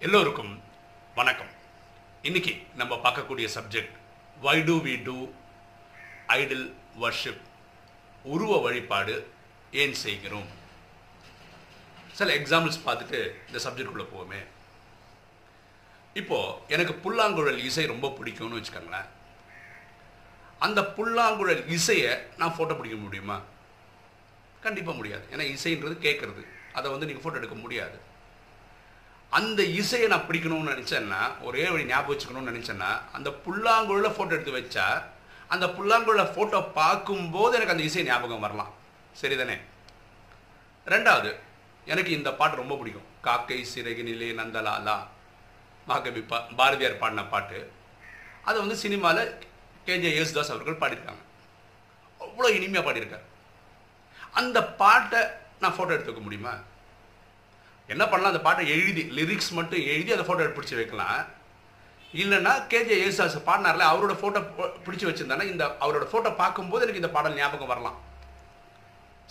எல்லோருக்கும் வணக்கம். இன்னைக்கு நம்ம பார்க்கக்கூடிய subject why do we do idol worship உருவ வழிபாடு ஏன் செய்கிறோம்? சில எக்ஸாம்பிள்ஸ் பார்த்துட்டு இந்த சப்ஜெக்டுக்குள்ளே போவோமே. இப்போது எனக்கு புல்லாங்குழல் இசை ரொம்ப பிடிக்கும்னு வச்சுக்கோங்களேன். அந்த புல்லாங்குழல் இசையை நான் ஃபோட்டோ பிடிக்க முடியுமா? கண்டிப்பாக முடியாது. ஏன்னா இசைன்றது கேட்குறது அதை வந்து நீங்கள் ஃபோட்டோ எடுக்க முடியாது. அந்த இசையை நான் பிடிக்கணும்னு நினச்சேன்னா ஒரே வழி ஞாபகம் வச்சுக்கணும்னு நினச்சேன்னா அந்த புல்லாங்குழல ஃபோட்டோ எடுத்து வச்சா அந்த புல்லாங்குழல ஃபோட்டோ பார்க்கும்போது எனக்கு அந்த இசை ஞாபகம் வரலாம். சரிதானே? ரெண்டாவது எனக்கு இந்த பாட்டு ரொம்ப பிடிக்கும். காக்கை சிறகினிலே நந்தலாலா மகாகவி பா பாரதியார் பாடின பாட்டு. அதை வந்து சினிமாவில் கேஜே யேசுதாஸ் அவர்கள் பாடியிருக்காங்க. அவ்வளோ இனிமையாக பாடியிருக்கார். அந்த பாட்டை நான் ஃபோட்டோ எடுத்துக்க முடியுமா? என்ன பண்ணலாம்? அந்த பாட்டை எழுதி லிரிக்ஸ் மட்டும் எழுதி அந்த ஃபோட்டோ பிடிச்சி வைக்கலாம். இல்லைன்னா கேஜே யேசுதாஸ் பாடினார்ல அவரோட ஃபோட்டோ பிடிச்சி வச்சிருந்தானா இந்த அவரோட ஃபோட்டோ பார்க்கும்போது எனக்கு இந்த பாடல் ஞாபகம் வரலாம்.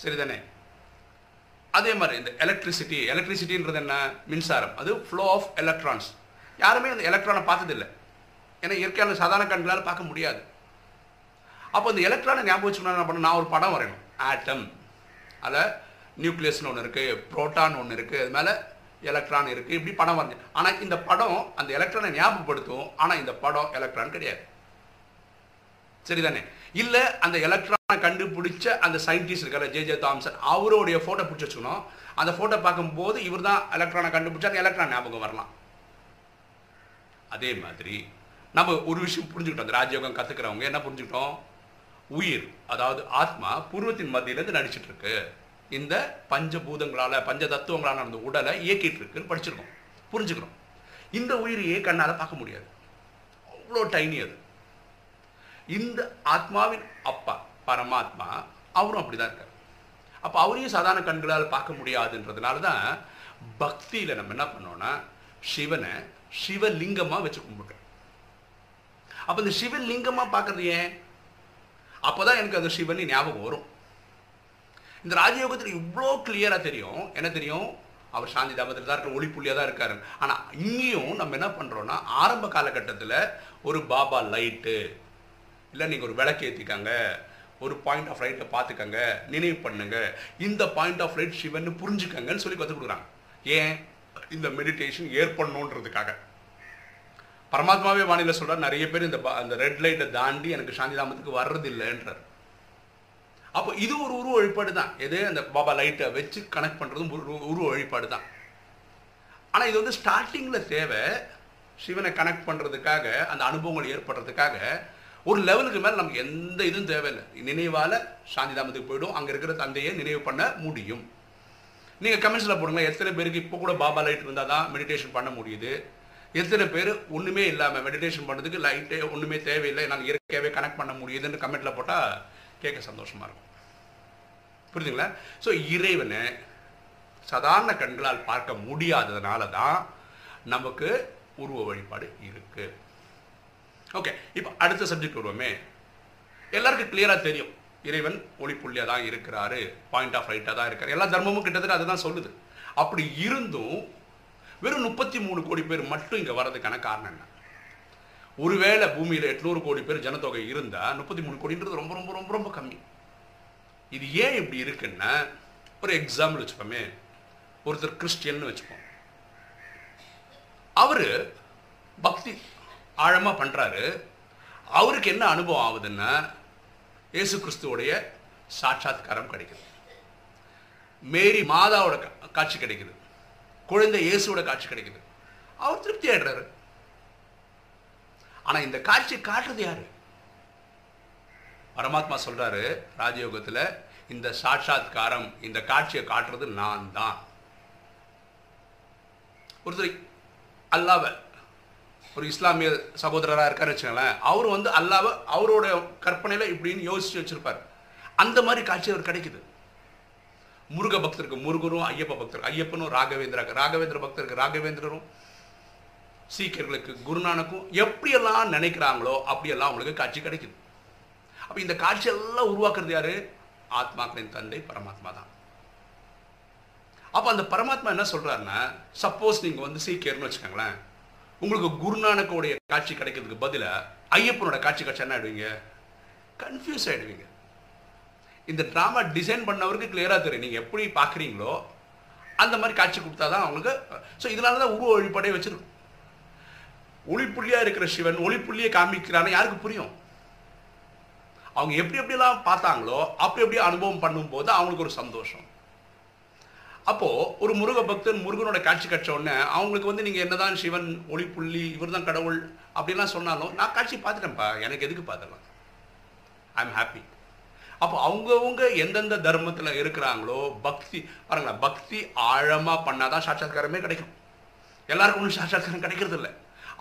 சரிதானே? அதே மாதிரி இந்த எலக்ட்ரிசிட்டி எலக்ட்ரிசிட்டின்றது என்ன? மின்சாரம். அது ஃப்ளோ ஆஃப் எலக்ட்ரான்ஸ் யாருமே அந்த எலக்ட்ரானை பார்த்ததில்லை. ஏன்னா இயற்கையான சாதாரண கண்களால் பார்க்க முடியாது. அப்போ இந்த எலக்ட்ரானை ஞாபகம் வச்சுக்கணும் என்ன பண்ண நான் ஒரு படம் வரையணும். ஆட்டம் அதில் நியூக்ளியஸ்னு ஒன்று இருக்குது புரோட்டான் ஒன்று இருக்குது அது மேலே எலக்ட்ரான் இருக்குது இப்படி படம் வரைஞ்சு ஆனால் இந்த படம் அந்த எலக்ட்ரானை ஞாபகப்படுத்தும் ஆனால் இந்த படம் எலக்ட்ரான் கிடையாது. சரிதானே? இல்லை அந்த எலக்ட்ரானை கண்டுபிடிச்ச அந்த சயின்டிஸ்ட் இருக்கார் ஜே ஜே தாம்சன் அவருடைய ஃபோட்டோ பிடிச்சி வச்சுக்கணும். அந்த ஃபோட்டோ பார்க்கும்போது இவர் தான் எலக்ட்ரானை கண்டுபிடிச்சா அந்த எலக்ட்ரான் ஞாபகம் வரலாம். அதே மாதிரி நம்ம ஒரு விஷயம் புரிஞ்சுக்கிட்டோம். அந்த ராஜயோகம் கற்றுக்கிறவங்க என்ன புரிஞ்சுக்கிட்டோம்? உயிர் அதாவது ஆத்மா பூர்வத்தின் மத்தியிலேருந்து நடிச்சிட்டு இருக்கு. இந்த பஞ்சபூதங்களால் பஞ்ச தத்துவங்களால் அந்த உடலை இயக்கிட்டு இருக்குன்னு படிச்சிருக்கோம் புரிஞ்சுக்கிறோம் இந்த உயிரையே கண்ணால் பார்க்க முடியாது. அவ்வளோ டைனி அது. இந்த ஆத்மாவின் அப்பா பரமாத்மா அவரும் அப்படி தான் இருக்கார். அப்போ அவரையும் சாதாரண கண்களால் பார்க்க முடியாதுன்றதுனால தான் பக்தியில் நம்ம என்ன பண்ணோம்னா சிவனை சிவலிங்கமாக வச்சு கும்பிட்றோம். அப்போ இந்த சிவலிங்கமாக பார்க்குறது ஏன்? அப்போ தான் எனக்கு அந்த சிவன் ஞாபகம் வரும். இந்த ராஜயோகத்தில் இவ்வளோ கிளியராக தெரியும். என்ன தெரியும்? அவர் சாந்தி தாமத்தில் தான் இருக்க ஒளிப்புள்ளியாக தான் இருக்காரு. ஆனால் இங்கேயும் நம்ம என்ன பண்ணுறோன்னா ஆரம்ப காலகட்டத்தில் ஒரு பாபா லைட்டு இல்லை நீங்கள் ஒரு விளக்கு ஏற்றிக்காங்க ஒரு பாயிண்ட் ஆஃப் லைட்டை பார்த்துக்கங்க நினைவு பண்ணுங்க. இந்த பாயிண்ட் ஆஃப் லைட் சிவன் புரிஞ்சுக்கங்கன்னு சொல்லி கற்றுக் கொடுக்குறாங்க. ஏன்? இந்த மெடிடேஷன் ஏற்படணுன்றதுக்காக. பரமாத்மாவே வானிலை சொல்கிறார் நிறைய பேர் இந்த அந்த ரெட் லைட்டை தாண்டி எனக்கு சாந்தி தாமத்துக்கு வர்றது இல்லைன்றார் அப்போ இது ஒரு உருவ வழிபாடு தான் எது? அந்த பாபா லைட்டை வச்சு கனெக்ட் பண்ணுறதும் உருவ வழிபாடு தான் ஆனால் இது வந்து ஸ்டார்டிங்கில் தேவை. சிவனை கனெக்ட் பண்ணுறதுக்காக அந்த அனுபவங்கள் ஏற்படுறதுக்காக ஒரு லெவலுக்கு மேலே நமக்கு எந்த இதுவும் தேவையில்லை. நினைவால் சாந்தி தாமத்துக்கு போய்டும். அங்கே இருக்கிற தந்தையை நினைவு பண்ண முடியும். நீங்கள் கமெண்ட்ஸில் போடுங்களேன். எத்தனை பேருக்கு இப்போ கூட பாபா லைட் இருந்தால் தான் மெடிடேஷன் பண்ண முடியுது? எத்தனை பேர் ஒன்றுமே இல்லாமல் மெடிடேஷன் பண்ணுறதுக்கு லைட்டே ஒன்றுமே தேவையில்லை. நாங்கள் இயற்கையாகவே கனெக்ட் பண்ண முடியுதுன்னு கமெண்ட்டில் போட்டால் கேட்க சந்தோஷமாக இருக்கும். புரியுதுங்களா ஸோ இறைவனை சாதாரண கண்களால் பார்க்க முடியாததுனால தான் நமக்கு உருவ வழிபாடு இருக்கு. ஓகே இப்போ அடுத்த சப்ஜெக்ட் வருவோமே. எல்லாருக்கும் கிளியராக தெரியும். இறைவன் ஒளிப்புள்ளியாக தான் இருக்கிறாரு பாயிண்ட் ஆஃப் ரைட்டாக தான் இருக்கார். எல்லா தர்மமும் கிட்டத்தட்ட அதுதான் சொல்லுது. அப்படி இருந்தும் வெறும் முப்பத்தி மூணு கோடி பேர் மட்டும் இங்கே வர்றதுக்கான காரணம் என்ன? ஒருவேளை பூமியில் எட்நூறு கோடி பேர் ஜனத்தொகை இருந்தால் முப்பத்தி மூணு கோடின்றது ரொம்ப ரொம்ப ரொம்ப ரொம்ப கம்மி. இது ஏன் இப்படி இருக்குன்னா ஒரு எக்ஸாம்பிள் வச்சுப்போமே ஒருத்தர் கிறிஸ்டியன்னு வச்சுப்போம். அவர் பக்தி ஆழமாக பண்ணுறாரு அவருக்கு என்ன அனுபவம் ஆகுதுன்னா இயேசு கிறிஸ்துவோடைய சாட்சாத்காரம் கிடைக்குது. மேரி மாதாவோட காட்சி கிடைக்குது. குழந்தை இயேசுவோட காட்சி கிடைக்குது. அவர் திருப்தி ஆயிடுறாரு. ஆனால் இந்த காட்சி காட்டுறது யாரு? பரமாத்மா சொல்றாரு ராஜயோகத்தில் இந்த சாட்சாத்காரம் இந்த காட்சியை காட்டுறது நான் தான் ஒருத்தர் அல்லாவ ஒரு இஸ்லாமிய சகோதரராக இருக்காருன்னு வச்சுக்கோங்களேன் அவர் வந்து அல்லாவ அவரோட கற்பனையில் இப்படின்னு யோசிச்சு வச்சுருப்பார். அந்த மாதிரி காட்சி அவர் கிடைக்குது. முருக பக்தருக்கு முருகரும் ஐயப்ப பக்தருக்கு ஐயப்பனும் ராகவேந்திரா ராகவேந்திர பக்தருக்கு ராகவேந்திரரும் சீக்கியர்களுக்கு குருநானக்கும் எப்படியெல்லாம் நினைக்கிறாங்களோ அப்படியெல்லாம் அவங்களுக்கு காட்சி கிடைக்குது. அப்போ இந்த காட்சியெல்லாம் உருவாக்குறது யாரு? ஆத்மாக்களின் தந்தை பரமாத்மா தான். அப்போ அந்த பரமாத்மா என்ன சொல்கிறாருன்னா சப்போஸ் நீங்கள் வந்து சீக்கியர்னு வச்சுக்கோங்களேன் உங்களுக்கு குருநானக்கோடைய காட்சி கிடைக்கிறதுக்கு பதிலாக ஐயப்பனோட காட்சி காட்சி என்ன ஆயிடுவீங்க? கன்ஃபியூஸ் ஆயிடுவீங்க. இந்த ட்ராமா டிசைன் பண்ணவருக்கு கிளியராக தெரியும். நீங்கள் எப்படி பார்க்குறீங்களோ அந்த மாதிரி காட்சி கொடுத்தா தான் அவங்களுக்கு ஸோ இதனால தான் உருவ வழிபாடே வச்சிருக்கும். ஒளிப்புள்ளியாக இருக்கிற சிவன் ஒளிப்புள்ளியை காமிக்கிறான்னு யாருக்கு புரியும்? அவங்க எப்படி எப்படிலாம் பார்த்தாங்களோ அப்படி எப்படி அனுபவம் பண்ணும்போது அவங்களுக்கு ஒரு சந்தோஷம். அப்போது ஒரு முருக பக்தன் முருகனோட காட்சி கட்ச உடனே அவங்களுக்கு வந்து நீங்கள் என்னதான் சிவன் ஒளிப்புள்ளி இவர் தான் கடவுள் அப்படிலாம் சொன்னாலும் நான் காட்சி பார்த்துட்டேன்ப்பா எனக்கு எதுக்கு பார்த்தலாம் ஐ எம் ஹாப்பி அப்போ அவங்கவுங்க எந்தெந்த தர்மத்தில் இருக்கிறாங்களோ பக்தி பாருங்களேன் பக்தி ஆழமா பண்ணாதான் சாட்சாத்காரமே கிடைக்கும். எல்லாருக்கும் ஒன்றும் சாட்சாத்காரம் கிடைக்கிறது இல்லை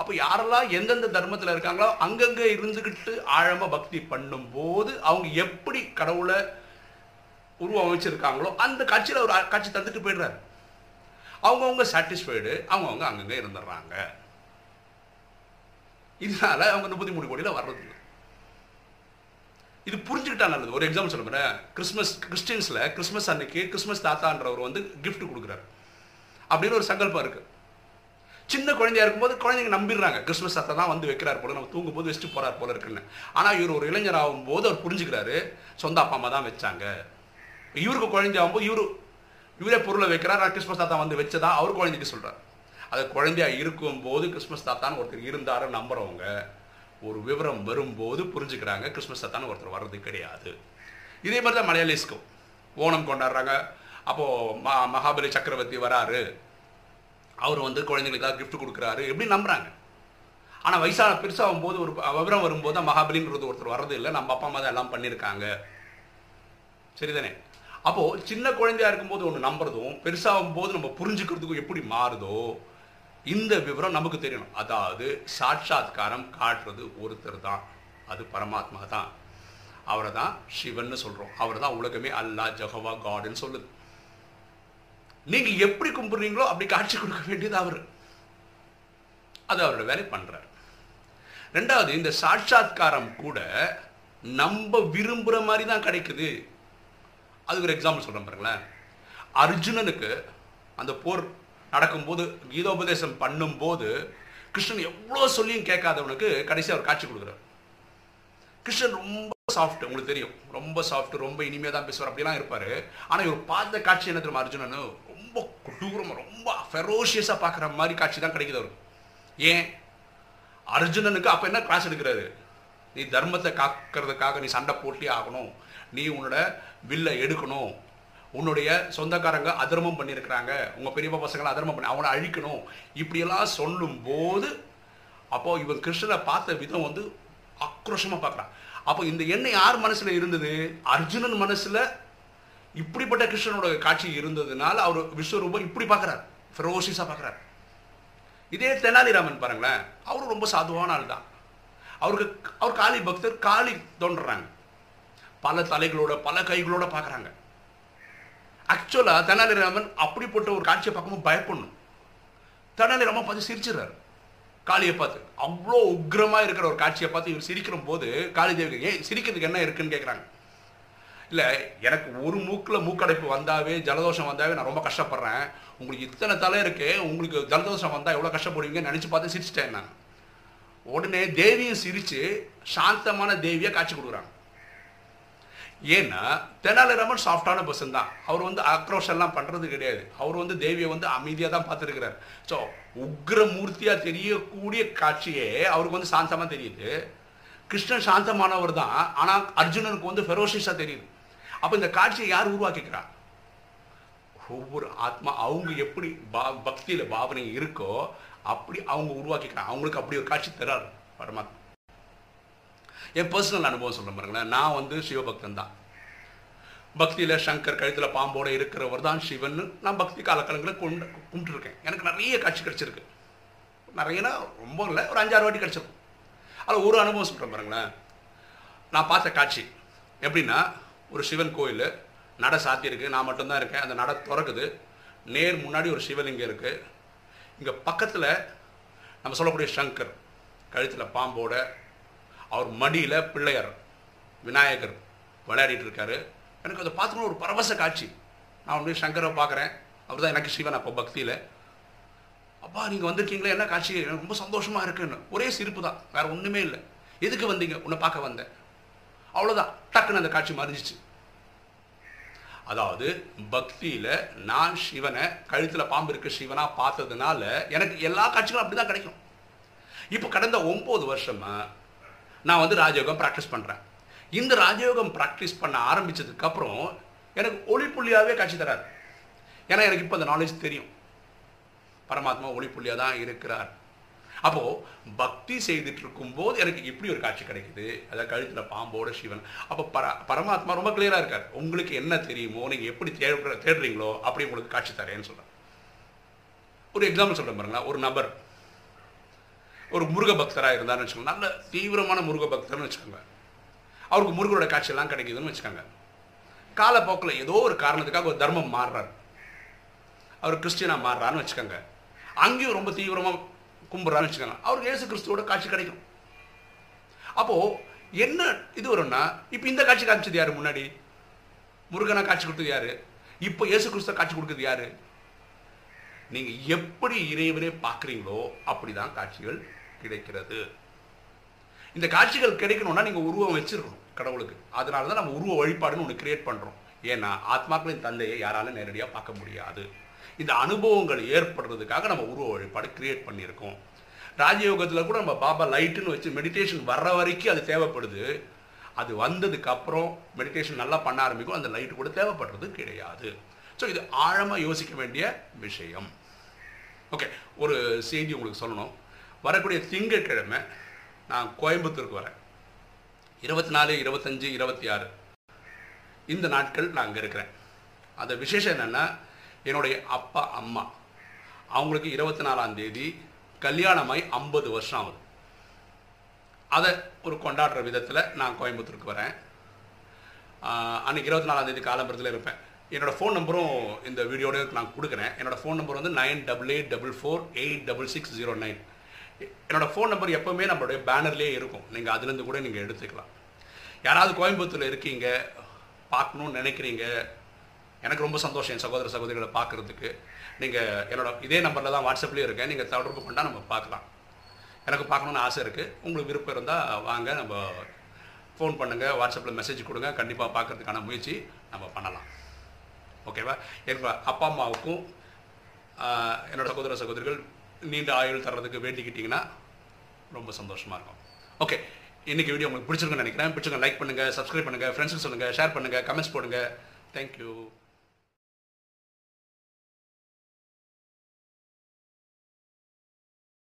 அப்போ யாரெல்லாம் எந்தெந்த தர்மத்தில் இருக்காங்களோ அங்கங்கே இருந்துக்கிட்டு ஆழமாக பக்தி பண்ணும்போது அவங்க எப்படி கடவுளை உருவம் அமைச்சிருக்காங்களோ அந்த காட்சியில் ஒரு காட்சி தந்துட்டு போயிடுறாரு. அவங்கவுங்க சாட்டிஸ்ஃபைடு அவங்கவுங்க அங்கங்கே இருந்துடுறாங்க. இதனால் அவங்க முப்பத்தி மூணு கோடியில் வர்றது இது புரிஞ்சுக்கிட்டா நல்லது. ஒரு எக்ஸாம்பிள் சொல்ல போகிறேன் கிறிஸ்மஸ் கிறிஸ்டின்ஸில் கிறிஸ்மஸ் அன்னைக்கு கிறிஸ்மஸ் தாத்தான்றவர் வந்து கிஃப்ட் கொடுக்குறாரு. அப்படின்னு ஒரு சங்கல்பம் இருக்குது சின்ன குழந்தையா இருக்கும்போது குழந்தைங்க நம்பிடுறாங்க. கிறிஸ்மஸ் அத்தை தான் வந்து வைக்கிறார் போல நம்ம தூங்கும்போது வச்சுட்டு போறார் போல இருக்குன்னு. ஆனால் இவர் ஒரு இளைஞர் ஆகும்போது அவர் புரிஞ்சுக்கிறாரு சொந்த அப்பா அம்மா தான் வச்சாங்க. இவருக்கு குழந்தை ஆகும்போது இவரு இவரே பொருளை வைக்கிறார் நான் கிறிஸ்மஸ் தாத்தா வந்து வச்சதா அவர் குழந்தைக்கு சொல்றாரு. அது குழந்தையா இருக்கும்போது கிறிஸ்மஸ் தாத்தான்னு ஒருத்தர் இருந்தாரு நம்புறவங்க ஒரு விவரம் வரும்போது புரிஞ்சுக்கிறாங்க கிறிஸ்மஸ் தாத்தான்னு ஒருத்தர் வர்றது கிடையாது. இதே மாதிரி தான் மலையாளிஸ்க்கும் ஓணம் கொண்டாடுறாங்க. அப்போது ம மகாபலி சக்கரவர்த்தி வராரு. அவர் வந்து குழந்தைங்களுக்கு ஏதாவது கொடுக்குறாரு எப்படி நம்புறாங்க. ஆனால் வயசான பெருசாகும் போது ஒரு விவரம் வரும்போது தான் மகாபலின்றது ஒருத்தர் வர்றது இல்லை. நம்ம அப்பா அம்மா தான் எல்லாம் பண்ணியிருக்காங்க. சரிதானே? அப்போது சின்ன குழந்தையா இருக்கும்போது ஒன்று நம்புறதும் பெருசாகும் போது நம்ம புரிஞ்சுக்கிறதுக்கும் எப்படி மாறுதோ இந்த விவரம் நமக்கு தெரியணும். அதாவது சாட்சாத்காரம் காட்டுறது ஒருத்தர் தான். அது பரமாத்மா தான். அவரை தான் சிவன் சொல்கிறோம் அவர் தான் உலகமே அல்லாஹ் ஜஹவா காடுன்னு சொல்லுது. நீங்க எப்படி கும்பிடுறீங்களோ அப்படி காட்சி கொடுக்க வேண்டியது அவர். அது அவரோட வேலை பண்றார். ரெண்டாவது இந்த சாட்சாத்காரம் கூட நம்ம விரும்புற மாதிரி தான் கிடைக்குது. அதுக்கு ஒரு எக்ஸாம்பிள் சொல்றேன் பாருங்களேன். அர்ஜுனனுக்கு அந்த போர் நடக்கும்போது கீதோபதேசம் பண்ணும்போது கிருஷ்ணன் எவ்வளோ சொல்லியும் கேட்காதவனுக்கு கடைசி அவர் காட்சி கொடுக்குறார். கிருஷ்ணன் ரொம்ப சாஃப்ட் உங்களுக்கு தெரியும். ரொம்ப சாஃப்ட் ரொம்ப இனிமையாக தான் பேசுவார். அப்படிலாம் இருப்பார். ஆனால் இவர் பார்த்த காட்சி என்ன தெரியுமா அர்ஜுனன் ரொம்ப கொடூரமாக ரொம்ப ஃபெரோஷியஸாக பார்க்குற மாதிரி காட்சி தான் கிடைக்குது அவருக்கு. ஏன்? அர்ஜுனனுக்கு அப்போ என்ன கிளாஸ் எடுக்கிறாரு? நீ தர்மத்தை காக்கிறதுக்காக நீ சண்டை போட்டி ஆகணும். நீ உன்னோட வில்லை எடுக்கணும். உன்னுடைய சொந்தக்காரங்க அதர்மம் பண்ணியிருக்கிறாங்க. உங்க பெரியப்பா பசங்களை அதர்மம் பண்ணி அவனை அழிக்கணும். இப்படியெல்லாம் சொல்லும்போது அப்போ இவன் கிருஷ்ணனை பார்த்த விதம் வந்து ஆக்ரோஷமா பார்க்குறான். அப்போ இந்த எண்ணெய் யார் மனசில் இருந்தது? அர்ஜுனன் மனசில் இப்படிப்பட்ட கிருஷ்ணனோட காட்சி இருந்ததுனால அவர் விஸ்வரூபம் இப்படி பார்க்குறாரு ஃபெரோசிஸாக பார்க்குறாரு இதே தெனாலிராமன் பாருங்களேன் அவரும் ரொம்ப சாதுவான ஆள் தான். அவருக்கு அவர் காளி பக்தர் காளி தோன்றுறாங்க. பல தலைகளோட பல கைகளோட பார்க்குறாங்க ஆக்சுவலாக தெனாலிராமன் அப்படிப்பட்ட ஒரு காட்சியை பார்க்கும்போது பயப்படணும். தெனாலிராமன் பார்த்து சிரிச்சிடுறாரு. காளியை பார்த்து அவ்வளோ உக்ரமாக இருக்கிற ஒரு காட்சியை பார்த்து இவர் சிரிக்கிற போது காளி தேவி ஏன் சிரிக்கிறதுக்கு என்ன இருக்குன்னு கேட்குறாங்க இல்லை எனக்கு ஒரு மூக்கில் மூக்கடைப்பு வந்தாவே ஜலதோஷம் வந்தாவே நான் ரொம்ப கஷ்டப்படுறேன். உங்களுக்கு இத்தனை தலை இருக்கு உங்களுக்கு ஜலதோஷம் வந்தால் எவ்வளோ கஷ்டப்படுவீங்கன்னு நினச்சி பார்த்து சிரிச்சிட்டேன் நான். உடனே தேவியும் சிரித்து சாந்தமான தேவியாக காட்சி கொடுக்குறாங்க. ஏன்னா தெனாலிராமன் சாஃப்டான பர்சன் தான். அவர் வந்து ஆக்ரோஷம்லாம் பண்ணுறது கிடையாது. அவர் வந்து தேவியை வந்து அமைதியாக தான் பார்த்துருக்கிறார். ஸோ உக்ர மூர்த்தியாக தெரியக்கூடிய காட்சியே அவருக்கு வந்து சாந்தமாக தெரியுது. கிருஷ்ணன் சாந்தமானவர் தான். ஆனால் அர்ஜுனனுக்கு வந்து ஃபெரோஷிஸாக தெரியுது. அப்போ இந்த காட்சியை யார் உருவாக்கிக்கிறா? ஒவ்வொரு ஆத்மா அவங்க எப்படி பா பக்தியில் பாவனை இருக்கோ அப்படி அவங்க உருவாக்கிக்கிறாங்க. அவங்களுக்கு அப்படி ஒரு காட்சி தராரு பரமாத்மா. என் பர்சனல் அனுபவம் சொல்ல பாருங்களேன். நான் வந்து சிவபக்தன் தான். பக்தியில் சங்கர் கழுத்தில் பாம்போட இருக்கிறவர் தான் சிவன் நான் பக்தி காலக்கலங்களில் கொண்டு கும்பிட்டுருக்கேன். எனக்கு நிறைய காட்சி கிடச்சிருக்கு. நிறையனா ரொம்ப இல்லை ஒரு அஞ்சாறு வாட்டி கிடச்சிருக்கும் அதில் ஒரு அனுபவம் சொல்கிறேன் பாருங்களேன். நான் பார்த்த காட்சி எப்படின்னா ஒரு சிவன் கோயில் நடை சாத்தியிருக்கு நான் மட்டும்தான் இருக்கேன். அந்த நடை திறக்குது. நேர் முன்னாடி ஒரு சிவலிங்கம் இருக்குது இங்கே பக்கத்தில் நம்ம சொல்லக்கூடிய சங்கர் கழுத்தில் பாம்போட அவர் மடியில் பிள்ளையார் விநாயகர் விளையாடிட்டு இருக்காரு எனக்கு அதை பார்த்துக்கணும் ஒரு பரவச காட்சி. நான் வந்து சங்கரை பார்க்குறேன். அவர் தான் எனக்கு சிவன் அப்போ பக்தியில். அப்பா நீங்கள் வந்திருக்கீங்களே என்ன காட்சி? எனக்கு ரொம்ப சந்தோஷமாக இருக்குன்னு. ஒரே சிரிப்பு தான். வேறு ஒன்றுமே இல்லை. எதுக்கு வந்தீங்க? உன்னை பார்க்க வந்தேன். அவ்வளோதான் டக்குன்னு அந்த காட்சி மறைஞ்சிச்சு. அதாவது பக்தியில் நான் சிவனை கழுத்தில் பாம்பு இருக்க சிவனாக பார்த்ததுனால எனக்கு எல்லா காட்சிகளும் அப்படி தான் கிடைக்கும். இப்போ கடந்த ஒம்பது வருஷமாக நான் வந்து ராஜயோகம் ப்ராக்டிஸ் பண்ணுறேன் இந்த ராஜயோகம் ப்ராக்டிஸ் பண்ண ஆரம்பித்ததுக்கப்புறம் எனக்கு ஒளி புள்ளியாகவே காட்சி தராரு. ஏன்னா எனக்கு இப்போ அந்த நாலேஜ் தெரியும். பரமாத்மா ஒளி புள்ளியாக தான் இருக்கிறார். அப்போது பக்தி செய்துட்டு இருக்கும்போது எனக்கு இப்படி ஒரு காட்சி கிடைக்குது. அதாவது கழுத்தில் பாம்போட சிவன். அப்போ பர பரமாத்மா ரொம்ப கிளியராக இருக்கார். உங்களுக்கு என்ன தெரியுமோ நீங்கள் எப்படி தேடுற தேடுறீங்களோ அப்படி உங்களுக்கு காட்சி தரேன்னு சொல்கிறேன் ஒரு எக்ஸாம்பிள் சொல்கிறேன் பாருங்களேன். ஒரு நபர். ஒரு முருக பக்தராக இருந்தார்னு வச்சுக்கோங்க. நல்ல தீவிரமான முருக பக்தர்னு வச்சுக்கோங்க. அவருக்கு முருகனோட காட்சியெல்லாம் கிடைக்குதுன்னு வச்சுக்கோங்க. காலப்போக்கில் ஏதோ ஒரு காரணத்துக்காக ஒரு தர்மம் மாறுறாரு. அவர் கிறிஸ்டியனாக மாறுறான்னு வச்சுக்கோங்க. அங்கேயும் ரொம்ப தீவிரமாக கும்பிட்றான்னு வச்சுக்கோங்க. அவருக்கு இயேசு கிறிஸ்துவோட காட்சி கிடைக்கும். அப்போது என்ன இது வரும்னா இப்போ இந்த காட்சி காமிச்சது யார் முன்னாடி? முருகனா காட்சி கொடுத்தது யார்? இப்போ இயேசு கிறிஸ்துவ காட்சி கொடுக்குறது யார்? நீங்கள் எப்படி இறைவனே பார்க்குறீங்களோ அப்படி தான் காட்சிகள் கிடைக்கிறது. இந்த காட்சிகள் கிடைக்கணும்னா நீங்கள் உருவம் வச்சிருக்கணும் கடவுளுக்கு. அதனால தான் நம்ம உருவ வழிபாடுன்னு ஒன்று கிரியேட் பண்ணுறோம் ஏன்னா ஆத்மாக்களின் தந்தையை யாராலும் நேரடியாக பார்க்க முடியாது. இந்த அனுபவங்கள் ஏற்படுறதுக்காக நம்ம உருவ வழிபாடு கிரியேட் பண்ணியிருக்கோம். ராஜயோகத்தில் கூட நம்ம பாபா லைட்டுன்னு வச்சு மெடிடேஷன் வர்ற வரைக்கும் அது தேவைப்படுது. அது வந்ததுக்கு அப்புறம் மெடிடேஷன் நல்லா பண்ண ஆரம்பிக்கும். அந்த லைட்டு கூட தேவைப்படுறது கிடையாது. ஸோ இது ஆழமாக யோசிக்க வேண்டிய விஷயம். ஓகே ஒரு செய்தி உங்களுக்கு சொல்லணும். வரக்கூடிய திங்கட்கிழமை நான் கோயம்புத்தூருக்கு வரேன். இருபத்தி நாலு இருபத்தஞ்சு இருபத்தி ஆறு இந்த நாட்கள் நான் அங்கே இருக்கிறேன். அந்த விசேஷம் என்னென்னா என்னுடைய அப்பா அம்மா. அவங்களுக்கு இருபத்தி நாலாம் தேதி கல்யாணமாய் ஐம்பது வருஷம் ஆகுது. அதை ஒரு கொண்டாடுற விதத்தில் நான் கோயம்புத்தூருக்கு வரேன். அன்றைக்கி அன்னைக்கு இருபத்தி நாலாம் தேதி காலம்பரத்தில் இருப்பேன். என்னோடய ஃபோன் நம்பரும் இந்த வீடியோட நான் கொடுக்குறேன். என்னோடய ஃபோன் நம்பர் வந்து nine double eight double four eight double six zero nine. என்னோடய ஃபோன் நம்பர் எப்போவுமே நம்மளுடைய பேனர்லேயே இருக்கும். நீங்கள் அதுலேருந்து கூட நீங்கள் எடுத்துக்கலாம். யாராவது கோயம்புத்தூரில் இருக்கீங்க பார்க்கணுன்னு நினைக்கிறீங்க எனக்கு ரொம்ப சந்தோஷம் என் சகோதர சகோதரிகளை பார்க்குறதுக்கு. நீங்கள் என்னோட இதே நம்பரில் தான் வாட்ஸ்அப்லேயும் இருக்கேன். நீங்கள் தொடர்பு கொண்டா நம்ம பார்க்கலாம். எனக்கு பார்க்கணுன்னு ஆசை இருக்குது உங்களுக்கு விருப்பம் இருந்தால் வாங்க நம்ம ஃபோன் பண்ணுங்கள் வாட்ஸ்அப்பில் மெசேஜ் கொடுங்க. கண்டிப்பாக பார்க்கறதுக்கான முயற்சி நம்ம பண்ணலாம். ஓகேவா எங்கள் அப்பா அம்மாவுக்கும் என்னோடய சகோதர சகோதரிகள் நீண்ட ஆயுள் தர்றதுக்கு வேண்டிக்கிட்டிங்கன்னா ரொம்ப சந்தோஷமாக இருக்கும். ஓகே இன்றைக்கி வீடியோ உங்களுக்கு பிடிச்சிருக்குன்னு நினைக்கிறேன். பிடிச்சிருங்க லைக் பண்ணுங்கள் சப்ஸ்கிரைப் பண்ணுங்கள் ஃப்ரெண்ட்ஸுக்கு சொல்லுங்கள் ஷேர் பண்ணுங்கள் கமெண்ட்ஸ் போடுங்கள் தேங்க்யூ